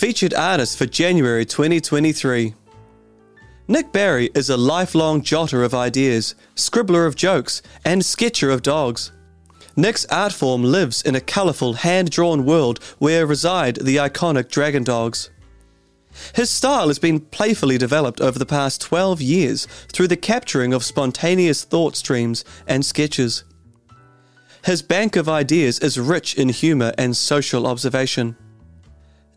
Featured artist for January 2023. Nick Barry is a lifelong jotter of ideas, scribbler of jokes, and sketcher of dogs. Nick's art form lives in a colourful, hand drawn world where reside the iconic dragon dogs. His style has been playfully developed over the past 12 years through the capturing of spontaneous thought streams and sketches. His bank of ideas is rich in humour and social observation.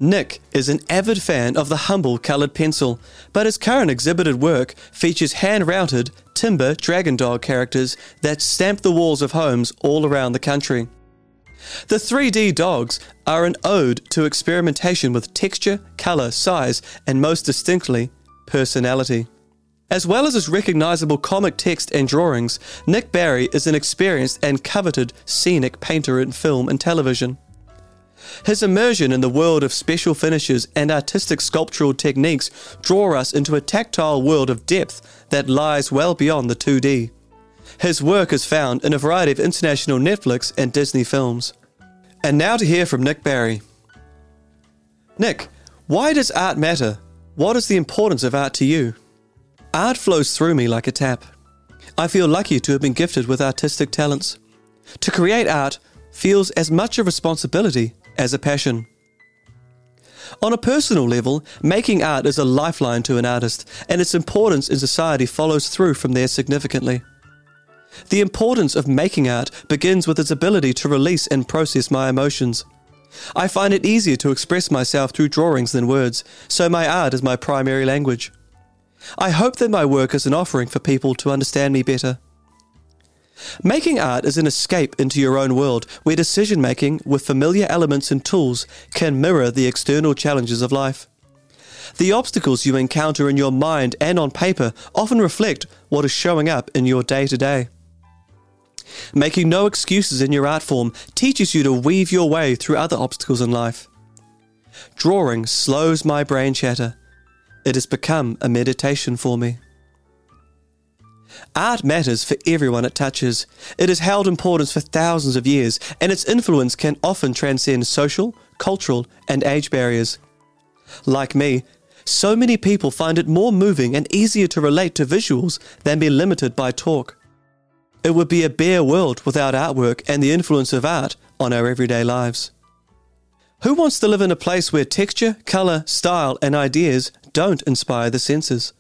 Nick is an avid fan of the humble coloured pencil, but his current exhibited work features hand routed timber dragon dog characters that stamp the walls of homes all around the country. The 3D dogs are an ode to experimentation with texture, colour, size, and most distinctly, personality. As well as his recognisable comic text and drawings, Nick Barry is an experienced and coveted scenic painter in film and television. His immersion in the world of special finishes and artistic sculptural techniques draw us into a tactile world of depth that lies well beyond the 2D. His work is found in a variety of international Netflix and Disney films. And now to hear from Nick Barry. Nick, why does art matter? What is the importance of art to you? Art flows through me like a tap. I feel lucky to have been gifted with artistic talents. To create art feels as much a responsibility as a passion. On a personal level, making art is a lifeline to an artist, and its importance in society follows through from there significantly. The importance of making art begins with its ability to release and process my emotions. I find it easier to express myself through drawings than words, so my art is my primary language. I hope that my work is an offering for people to understand me better. Making art is an escape into your own world where decision making with familiar elements and tools can mirror the external challenges of life. The obstacles you encounter in your mind and on paper often reflect what is showing up in your day to day. Making no excuses in your art form teaches you to weave your way through other obstacles in life. Drawing slows my brain chatter. It has become a meditation for me. Art matters for everyone it touches. It has held importance for thousands of years, and its influence can often transcend social, cultural, and age barriers. Like me, so many people find it more moving and easier to relate to visuals than be limited by talk. It would be a bare world without artwork and the influence of art on our everyday lives. Who wants to live in a place where texture, colour, style, and ideas don't inspire the senses?